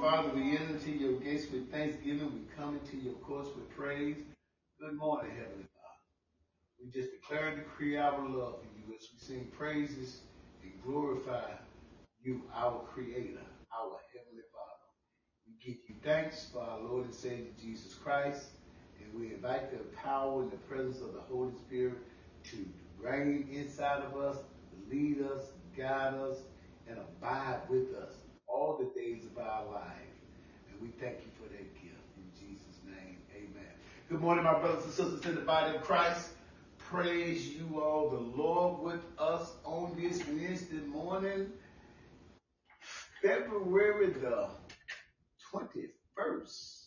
Father, we enter into your gates with thanksgiving. We come into your courts with praise. Good morning, Heavenly Father. We just declare and decree our love for you as we sing praises and glorify you, our Creator, our Heavenly Father. We give you thanks for our Lord and Savior Jesus Christ, and we invite the power and the presence of the Holy Spirit to reign inside of us, lead us, guide us, and abide with us all the days of our life. And we thank you for that gift. In Jesus' name, amen. Good morning, my brothers and sisters in the body of Christ. Praise you all, the Lord with us on this Wednesday morning, February the 21st,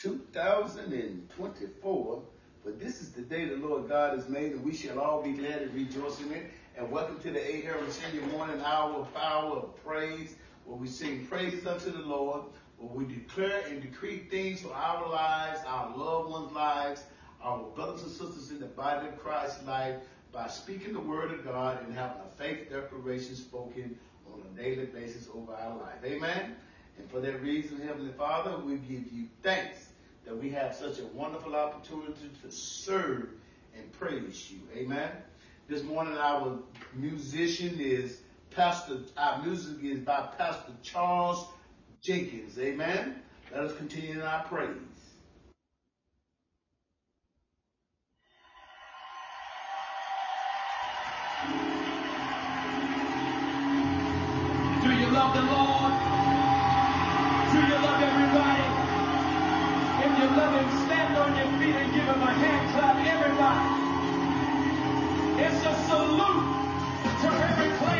2024. But this is the day the Lord God has made, and we shall all be glad and rejoice in it. And welcome to the A. Harold Senior Morning Hour of Power of Praise, where we sing praises unto the Lord, where we declare and decree things for our lives, our loved ones' lives, our brothers and sisters in the body of Christ's life, by speaking the word of God and having a faith declaration spoken on a daily basis over our life. Amen. And for that reason, Heavenly Father, we give you thanks that we have such a wonderful opportunity to serve and praise you. Amen. This morning, our musician is Pastor, our music is by Pastor Charles Jenkins. Amen. Let us continue in our praise. Do you love the Lord? Do you love everybody? If you love Him, stand on your feet and give Him a hand clap, everybody. It's a salute to every Clayman's,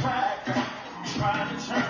track, trying to turn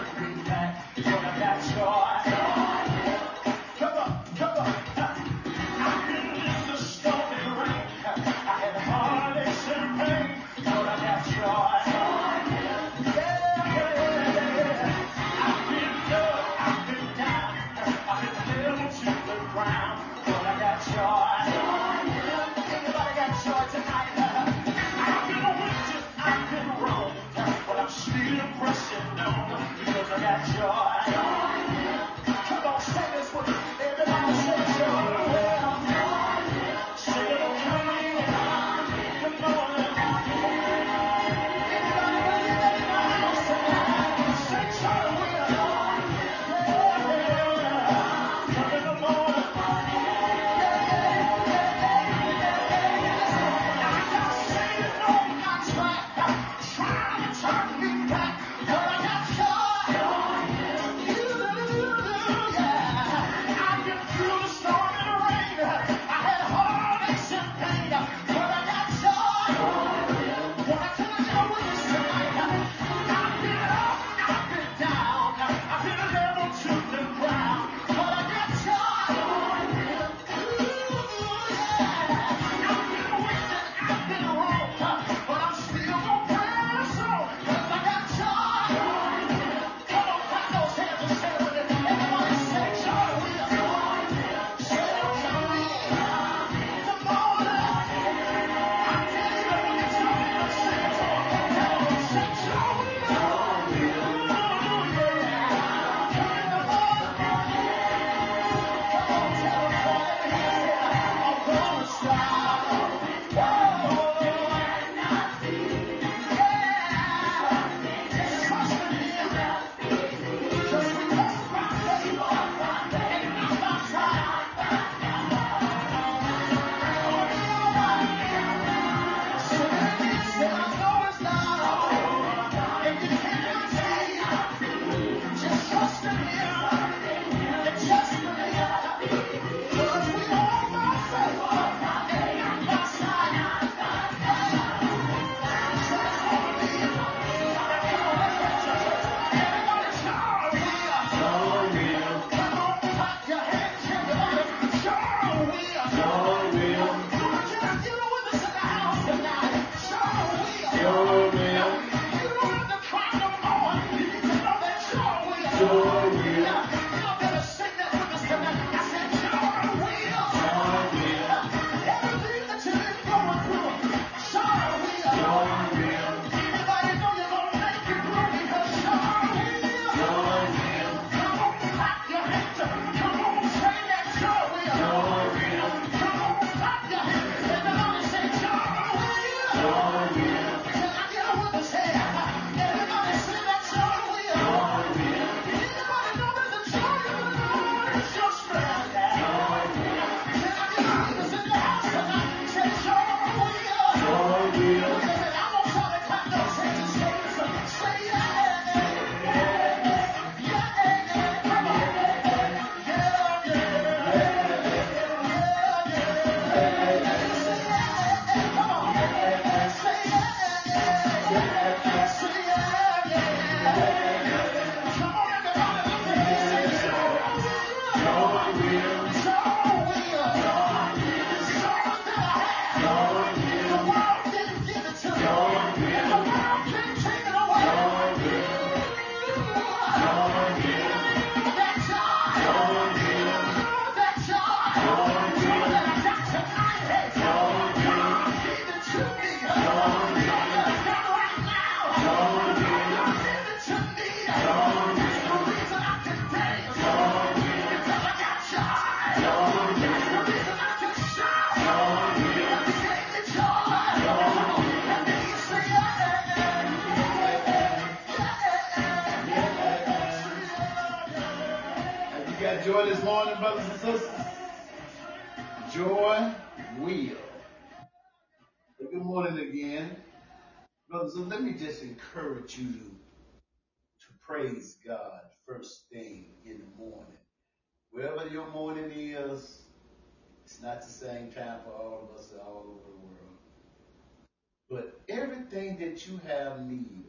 you have need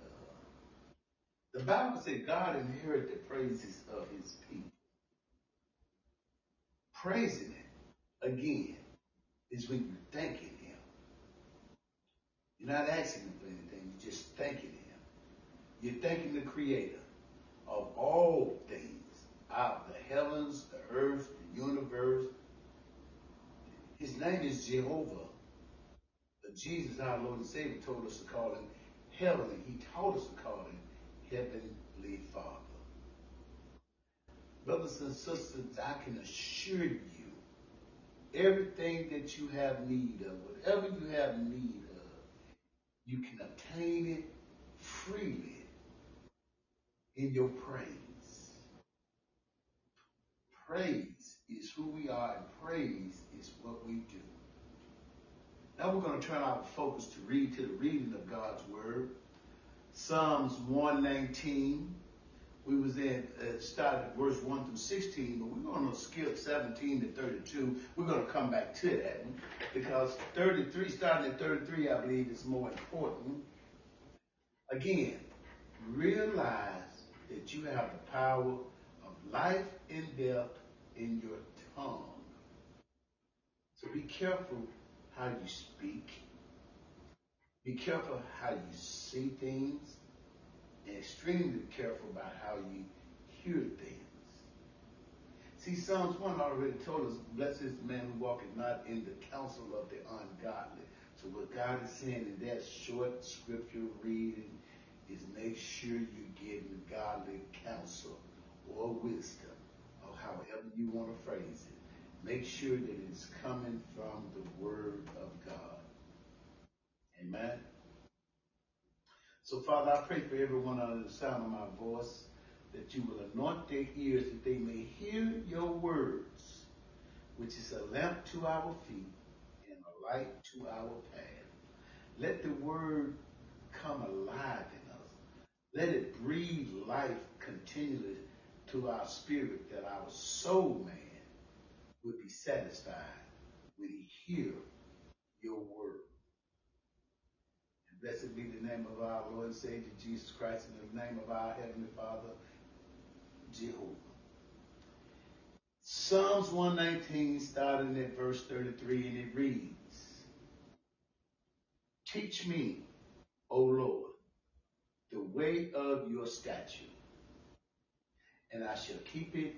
of, the Bible says God inherited the praises of his people. Praising it, again, is when you're thanking him. You're not asking him for anything, you're just thanking him. You're thanking the creator of all things, out of the heavens, the earth, the universe. His name is Jehovah. But Jesus, our Lord and Savior, told us to call him heavenly. He taught us to call him Heavenly Father. Brothers and sisters, I can assure you, everything that you have need of, whatever you have need of, you can obtain it freely in your praise. Praise is who we are, and praise is what we do. Now we're going to turn our focus to read to the reading of God's word. Psalms 119. We was in uh, started at verse 1 through 16, but we're going to skip 17 to 32. We're going to come back to that because 33, starting at 33, I believe is more important. Again, realize that you have the power of life and death in your tongue. So be careful how you speak. Be careful how you see things. And extremely careful about how you hear things. See, Psalms 1 already told us, blessed is the man who walketh not in the counsel of the ungodly. So what God is saying in that short scripture reading is make sure you're getting godly counsel or wisdom, or however you want to phrase it. Make sure that it's coming from the Word of God. Amen. So, Father, I pray for everyone under the sound of my voice that you will anoint their ears that they may hear your words, which is a lamp to our feet and a light to our path. Let the word come alive in us. Let it breathe life continually to our spirit that our soul man would be satisfied when he hear your word. And blessed be the name of our Lord and Savior Jesus Christ in the name of our Heavenly Father, Jehovah. Psalms 119 starting at verse 33 and it reads, Teach me, O Lord, the way of your statute, and I shall keep it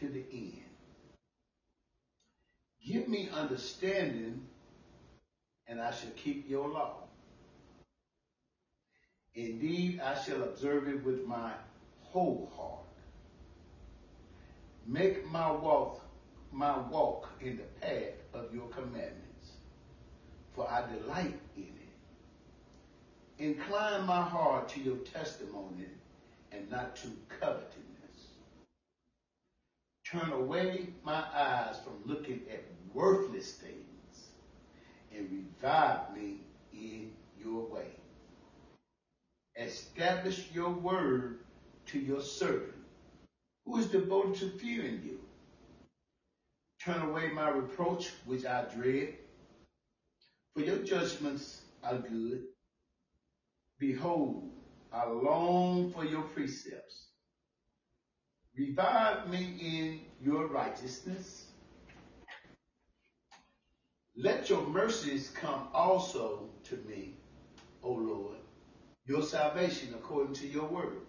to the end. Give me understanding, and I shall keep your law. Indeed, I shall observe it with my whole heart. Make my walk, my walk in the path of your commandments, for I delight in it. Incline my heart to your testimony and not to covetousness. Turn away my eyes from looking at worthless things and revive me in your way. Establish your word to your servant, who is devoted to fearing you. Turn away my reproach, which I dread, for your judgments are good. Behold, I long for your precepts. Revive me in your righteousness. Let your mercies come also to me, O Lord, your salvation according to your word.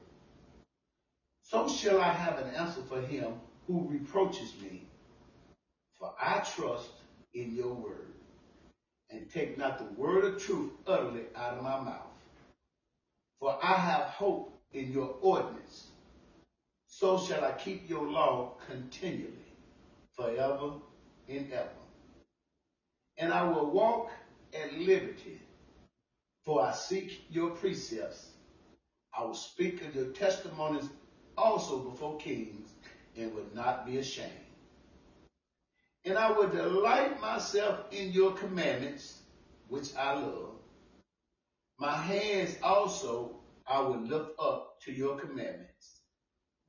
So shall I have an answer for him who reproaches me, for I trust in your word, and take not the word of truth utterly out of my mouth. For I have hope in your ordinance. So shall I keep your law continually, forever and ever. And I will walk at liberty, for I seek your precepts. I will speak of your testimonies also before kings, and will not be ashamed. And I will delight myself in your commandments, which I love. My hands also I will lift up to your commandments,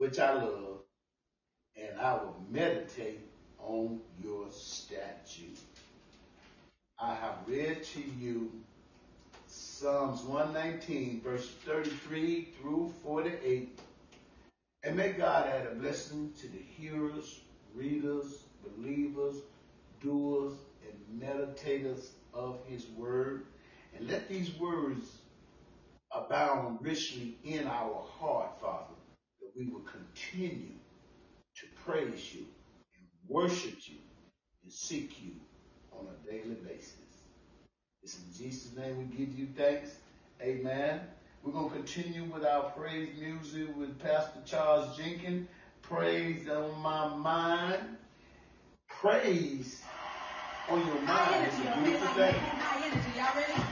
which I love, and I will meditate on your statute. I have read to you Psalms 119, verse 33 through 48. And may God add a blessing to the hearers, readers, believers, doers, and meditators of his word. And let these words abound richly in our heart, Father, that we will continue to praise you and worship you and seek you on a daily basis. It's in Jesus' name we give you thanks. Amen. We're going to continue with our praise music with Pastor Charles Jenkins. Praise on my mind. Praise on your mind. It's a beautiful Like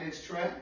God is track.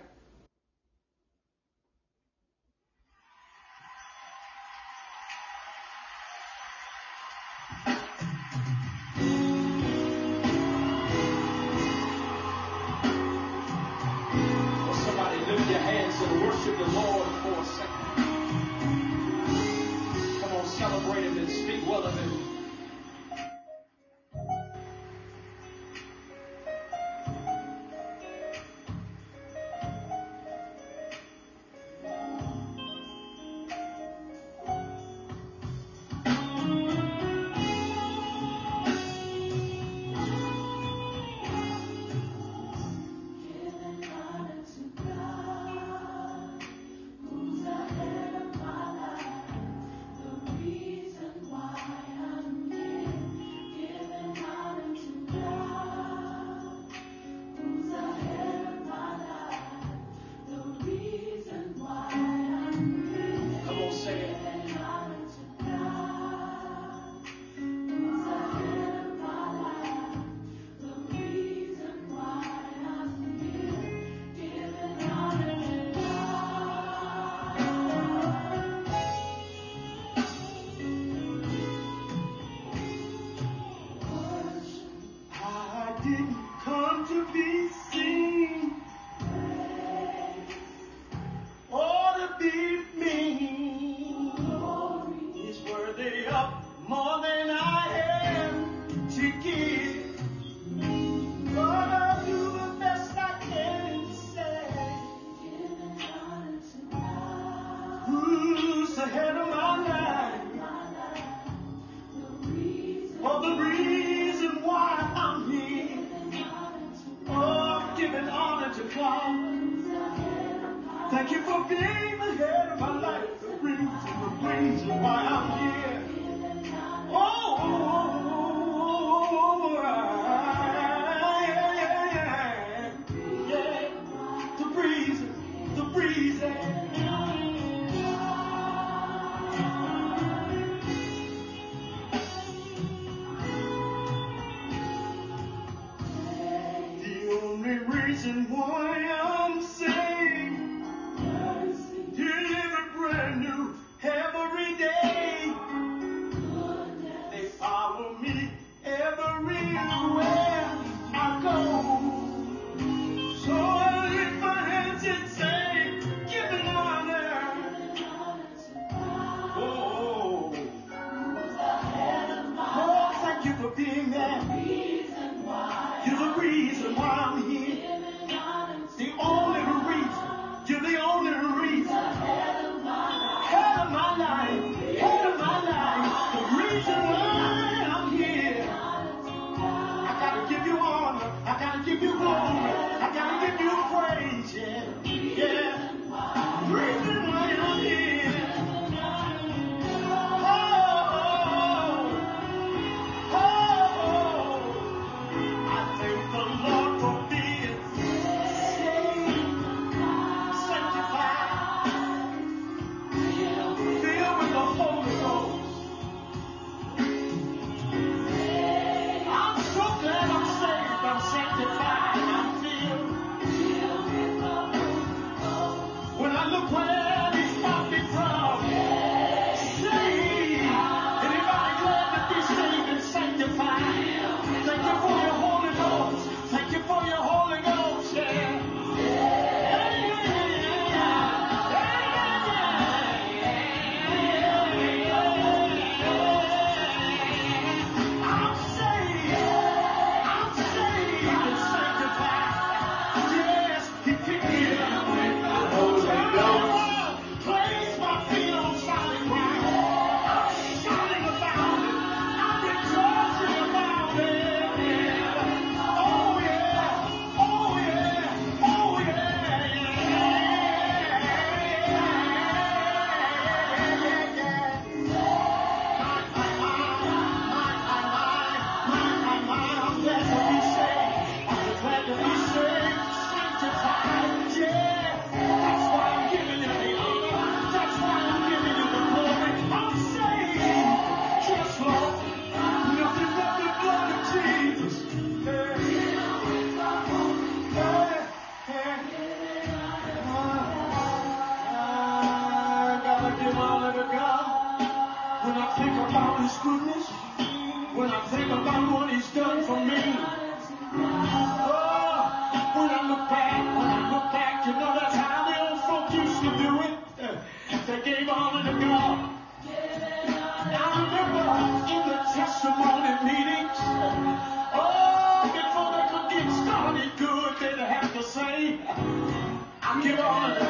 Give honor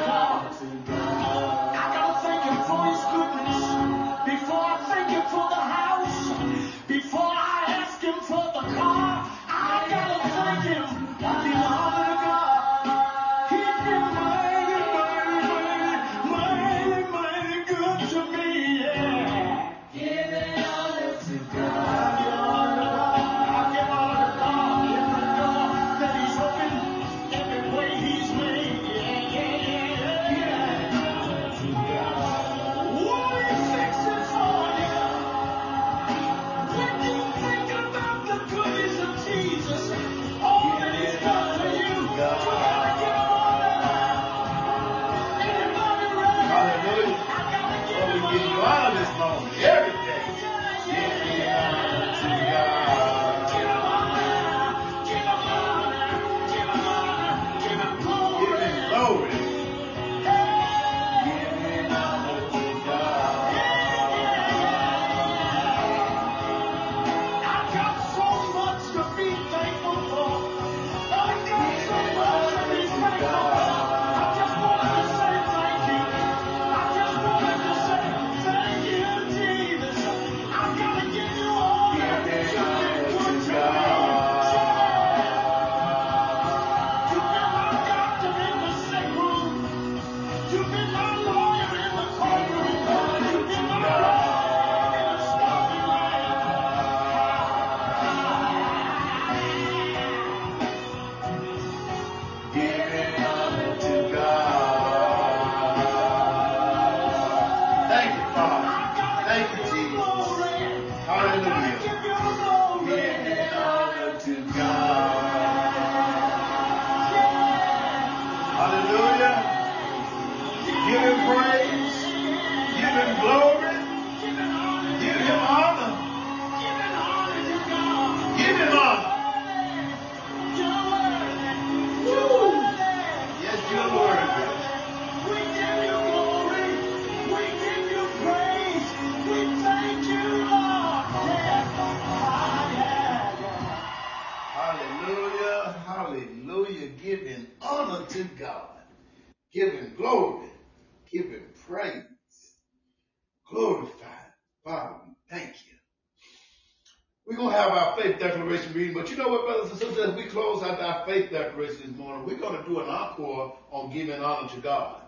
faith declaration this morning, we're going to do an encore on giving honor to God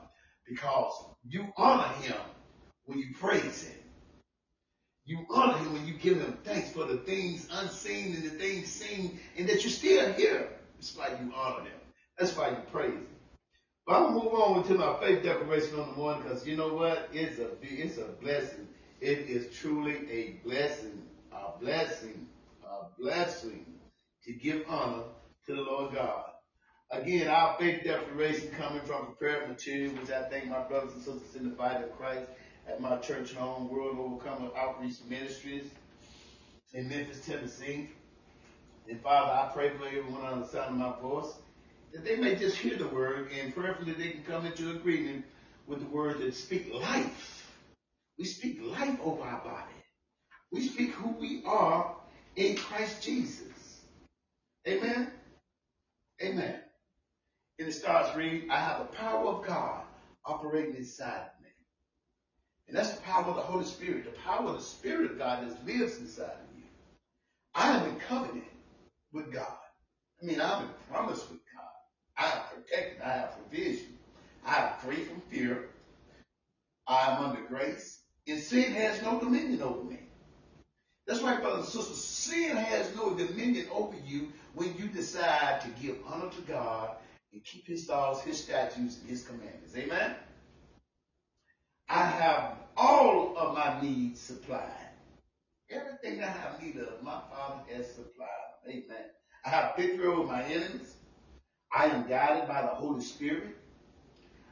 because you honor Him when you praise Him. You honor Him when you give Him thanks for the things unseen and the things seen, and that you're still here. That's why you honor Him. That's why you praise Him. But I'm gonna move on to my faith declaration on the morning because you know what? It's a it's a blessing. It is truly a blessing, a blessing, a blessing to give honor to the Lord God. Again, our faith declaration coming from prepared material, which I thank my brothers and sisters in the body of Christ at my church home, World Overcomer Outreach Ministries in Memphis, Tennessee. And Father, I pray for everyone on the sound of my voice that they may just hear the word and prayerfully they can come into agreement with the word that speak life. We speak life over our body. We speak who we are in Christ Jesus. Amen. Amen. And it starts reading, I have the power of God operating inside me. And that's the power of the Holy Spirit, the power of the Spirit of God that lives inside of you. I am in covenant with God. I mean, I'm in promise with God. I am protected. I have provision. I am free from fear. I am under grace. And sin has no dominion over me. That's right, brothers and sisters. Sin has no dominion over you when you decide to give honor to God and keep his laws, his statutes, and his commandments. Amen? I have all of my needs supplied. Everything I have need of, my Father has supplied. Amen. I have victory over my enemies. I am guided by the Holy Spirit.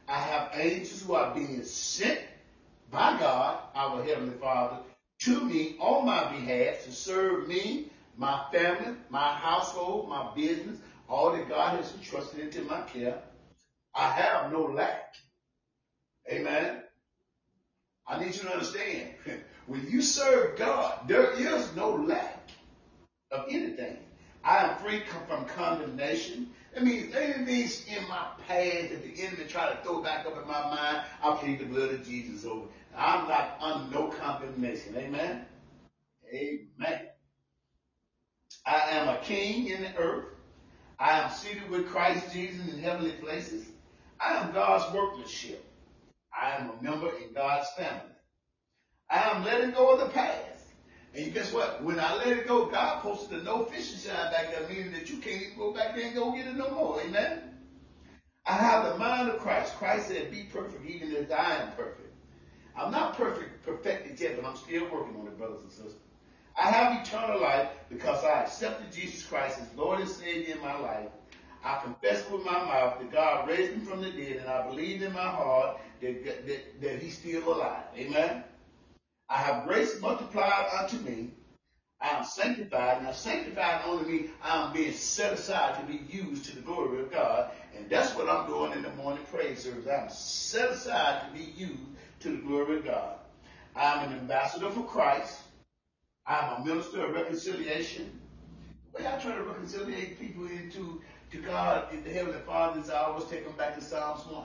I have angels who are being sent by God, our Heavenly Father, to me on my behalf to serve me, my family, my household, my business, all that God has entrusted into my care. I have no lack. Amen. I need you to understand. When you serve God, there is no lack of anything. I am free from condemnation. That means anything in my past that the enemy try to throw back up in my mind, I plead the blood of Jesus over. I'm not under no condemnation. Amen. Amen. I am a king in the earth. I am seated with Christ Jesus in heavenly places. I am God's workmanship. I am a member in God's family. I am letting go of the past. And you guess what? When I let it go, God posted a no fishing sign back there, meaning that you can't even go back there and go get it no more. Amen. I have the mind of Christ. Christ said, be perfect even as I am perfect. I'm not perfect, perfected yet, but I'm still working on it, brothers and sisters. I have eternal life because I accepted Jesus Christ as Lord and Savior in my life. I confess with my mouth that God raised him from the dead, and I believe in my heart that, that, that he's still alive. Amen. I have grace multiplied unto me. I am sanctified. Now, sanctified only means I'm being set aside to be used to the glory of God. And that's what I'm doing in the morning praise service. I'm set aside to be used to the glory of God. I'm an ambassador for Christ. I'm a minister of reconciliation. The way I try to reconcile people into to God, in the Heavenly Father, is I always take them back to Psalms 1.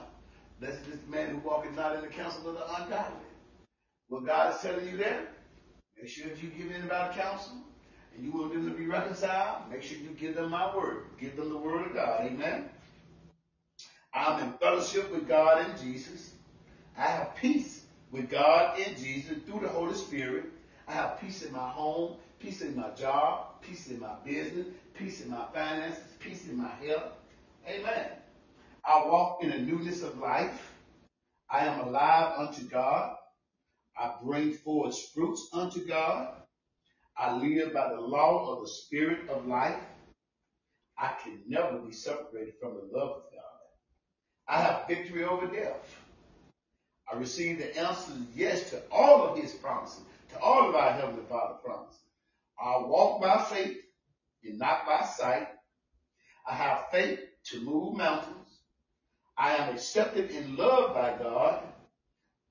Blessed is the man who walketh not in the counsel of the ungodly. What God is telling you there, make sure that you give anybody counsel and you want them to be reconciled, make sure you give them my word. Give them the word of God. Amen. I'm in fellowship with God and Jesus. I have peace with God and Jesus through the Holy Spirit. I have peace in my home, peace in my job, peace in my business, peace in my finances, peace in my health. Amen. I walk in a newness of life. I am alive unto God. I bring forth fruits unto God. I live by the law of the Spirit of life. I can never be separated from the love of God. I have victory over death. I receive the answer yes to all of his promises, to all of our Heavenly Father promises. I walk by faith and not by sight. I have faith to move mountains. I am accepted and loved by God.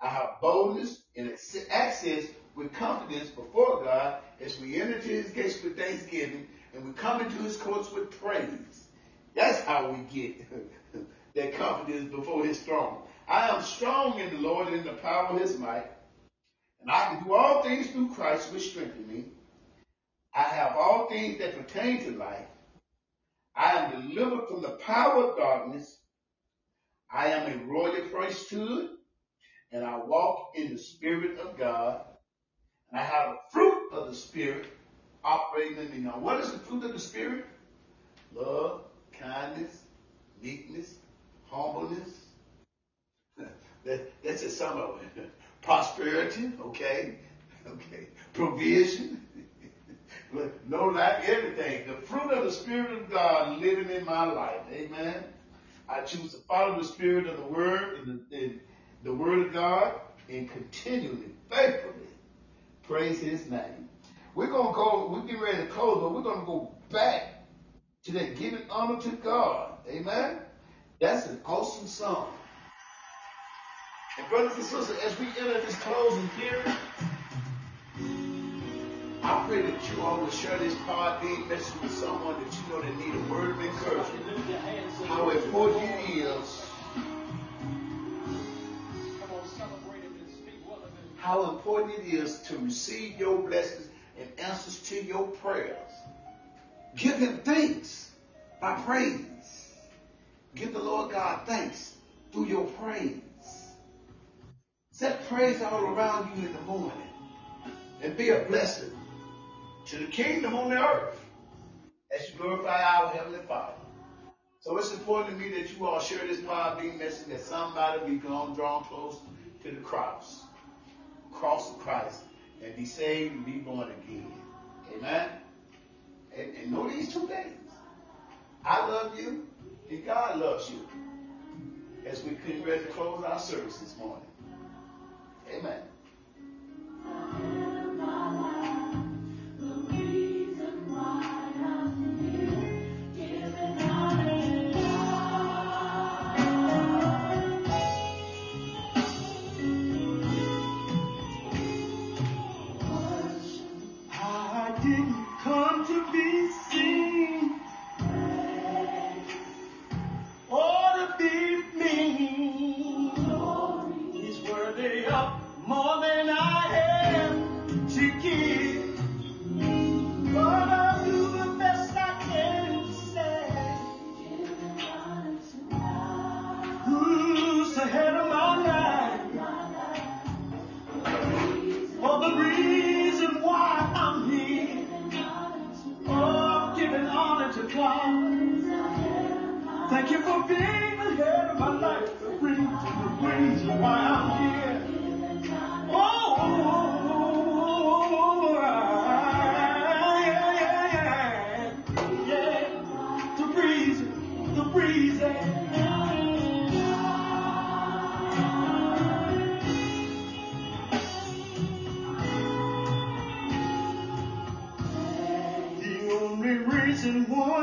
I have boldness and access with confidence before God as we enter into his gates with thanksgiving and we come into his courts with praise. That's how we get that confidence before his throne. I am strong in the Lord and in the power of his might, and I can do all things through Christ which strengthen me. I have all things that pertain to life. I am delivered from the power of darkness. I am a royal priesthood and I walk in the Spirit of God, and I have the fruit of the Spirit operating in me. Now, what is the fruit of the Spirit? Love, kindness, meekness, humbleness. that, that's just some of it. Prosperity, okay, okay, provision. no lack, everything. The fruit of the Spirit of God living in my life. Amen. I choose to follow the Spirit of the Word and, the, and the word of God and continually, faithfully praise his name. We're going to go, we're getting ready to close, but we're going to go back to that giving honor to God. Amen? That's an awesome song. And brothers and sisters, as we enter this closing period, I pray that you all will share this Podbean message with someone that you know that need a word of encouragement. How important it is how important it is to receive your blessings and answers to your prayers. Give him thanks by praise. Give the Lord God thanks through your praise. Set praise all around you in the morning and be a blessing to the kingdom on the earth as you glorify our Heavenly Father. So it's important to me that you all share this Podbean message that somebody be drawn close to the cross cross of Christ and be saved and be born again. Amen? And, and know these two things. I love you and God loves you. As we ready to close our service this morning. Amen.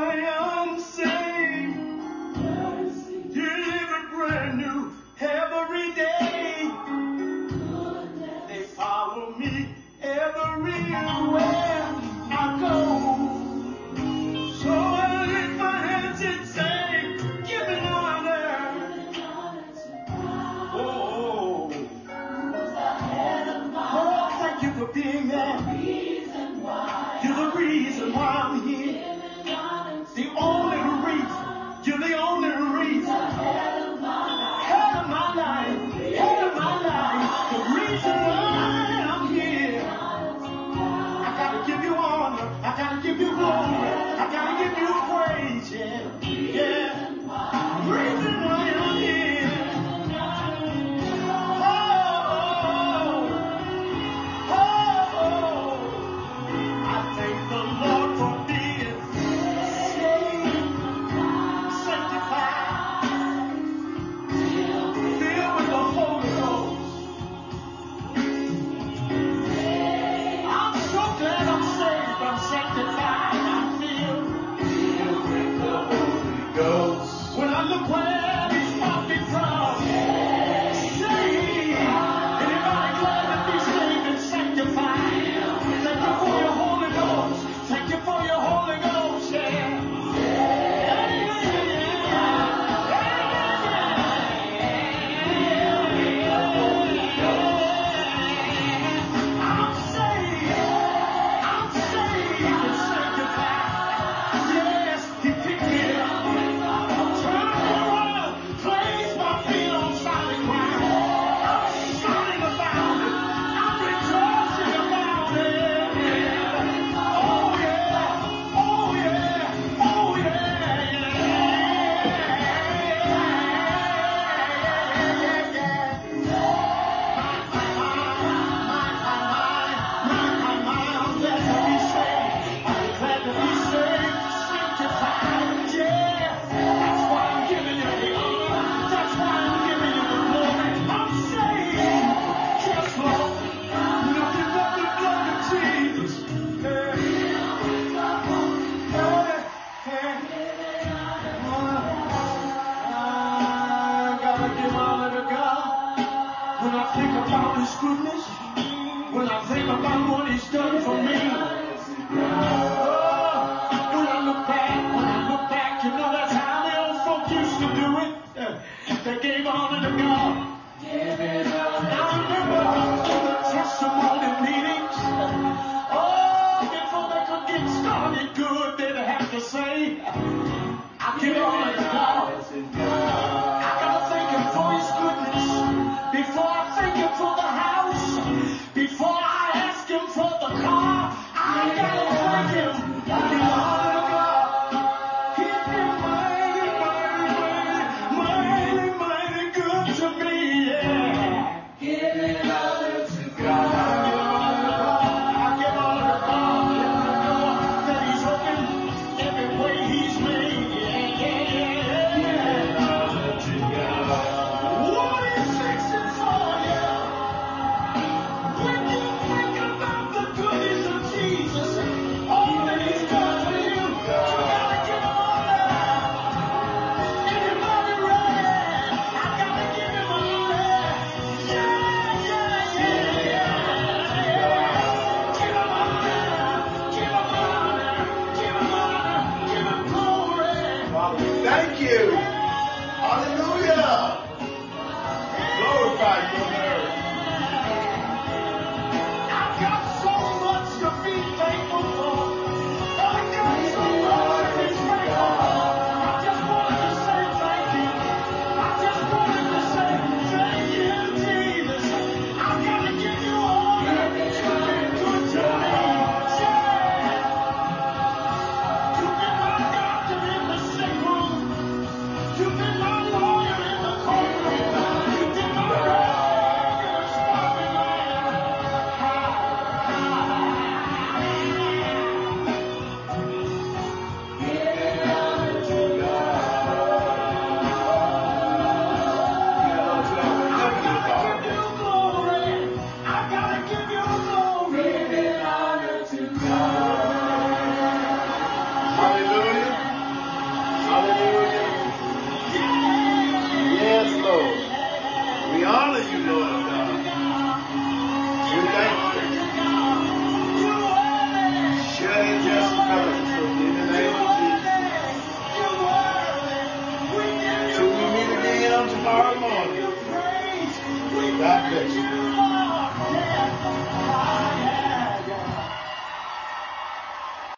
I am.